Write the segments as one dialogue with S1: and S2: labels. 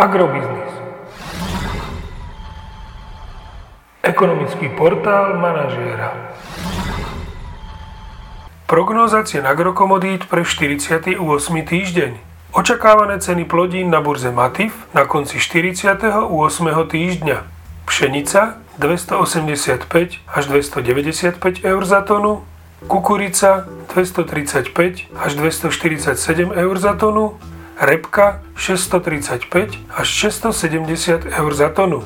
S1: Agrobiznis. Ekonomický portál manažéra. Prognóza cien agrokomodít pre 48. týždeň. Očakávané ceny plodín na burze Matif na konci 48. týždňa. Pšenica 285 až 295 eur za tonu, kukurica 235 až 247 eur za tonu, repka 635 až 670 eur za tonu.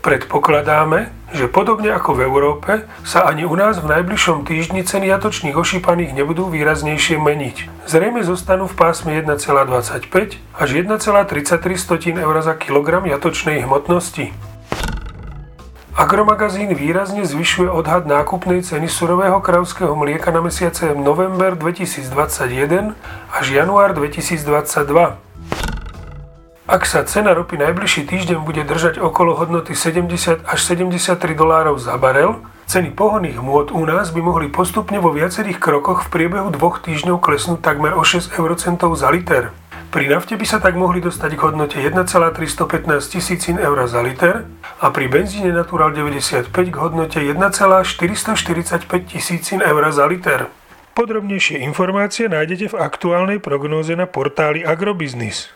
S1: Predpokladáme, že podobne ako v Európe sa ani u nás v najbližšom týždni ceny jatočných ošípaných nebudú výraznejšie meniť. Zrejme zostanú v pásme 1,25 až 1,33 eur za kilogram jatočnej hmotnosti. Agromagazín výrazne zvyšuje odhad nákupnej ceny surového kravského mlieka na mesiace november 2021 až január 2022. Ak sa cena ropy najbližší týždeň bude držať okolo hodnoty 70 až 73 dolárov za barel, ceny pohonných môd u nás by mohli postupne vo viacerých krokoch v priebehu dvoch týždňov klesnúť takmer o 6 eurocentov za liter. Pri nafte by sa tak mohli dostať k hodnote 1,315 tisícin eur za liter a pri benzíne Natural 95 k hodnote 1,445 tisícin eur za liter. Podrobnejšie informácie nájdete v aktuálnej prognóze na portáli Agrobiznis.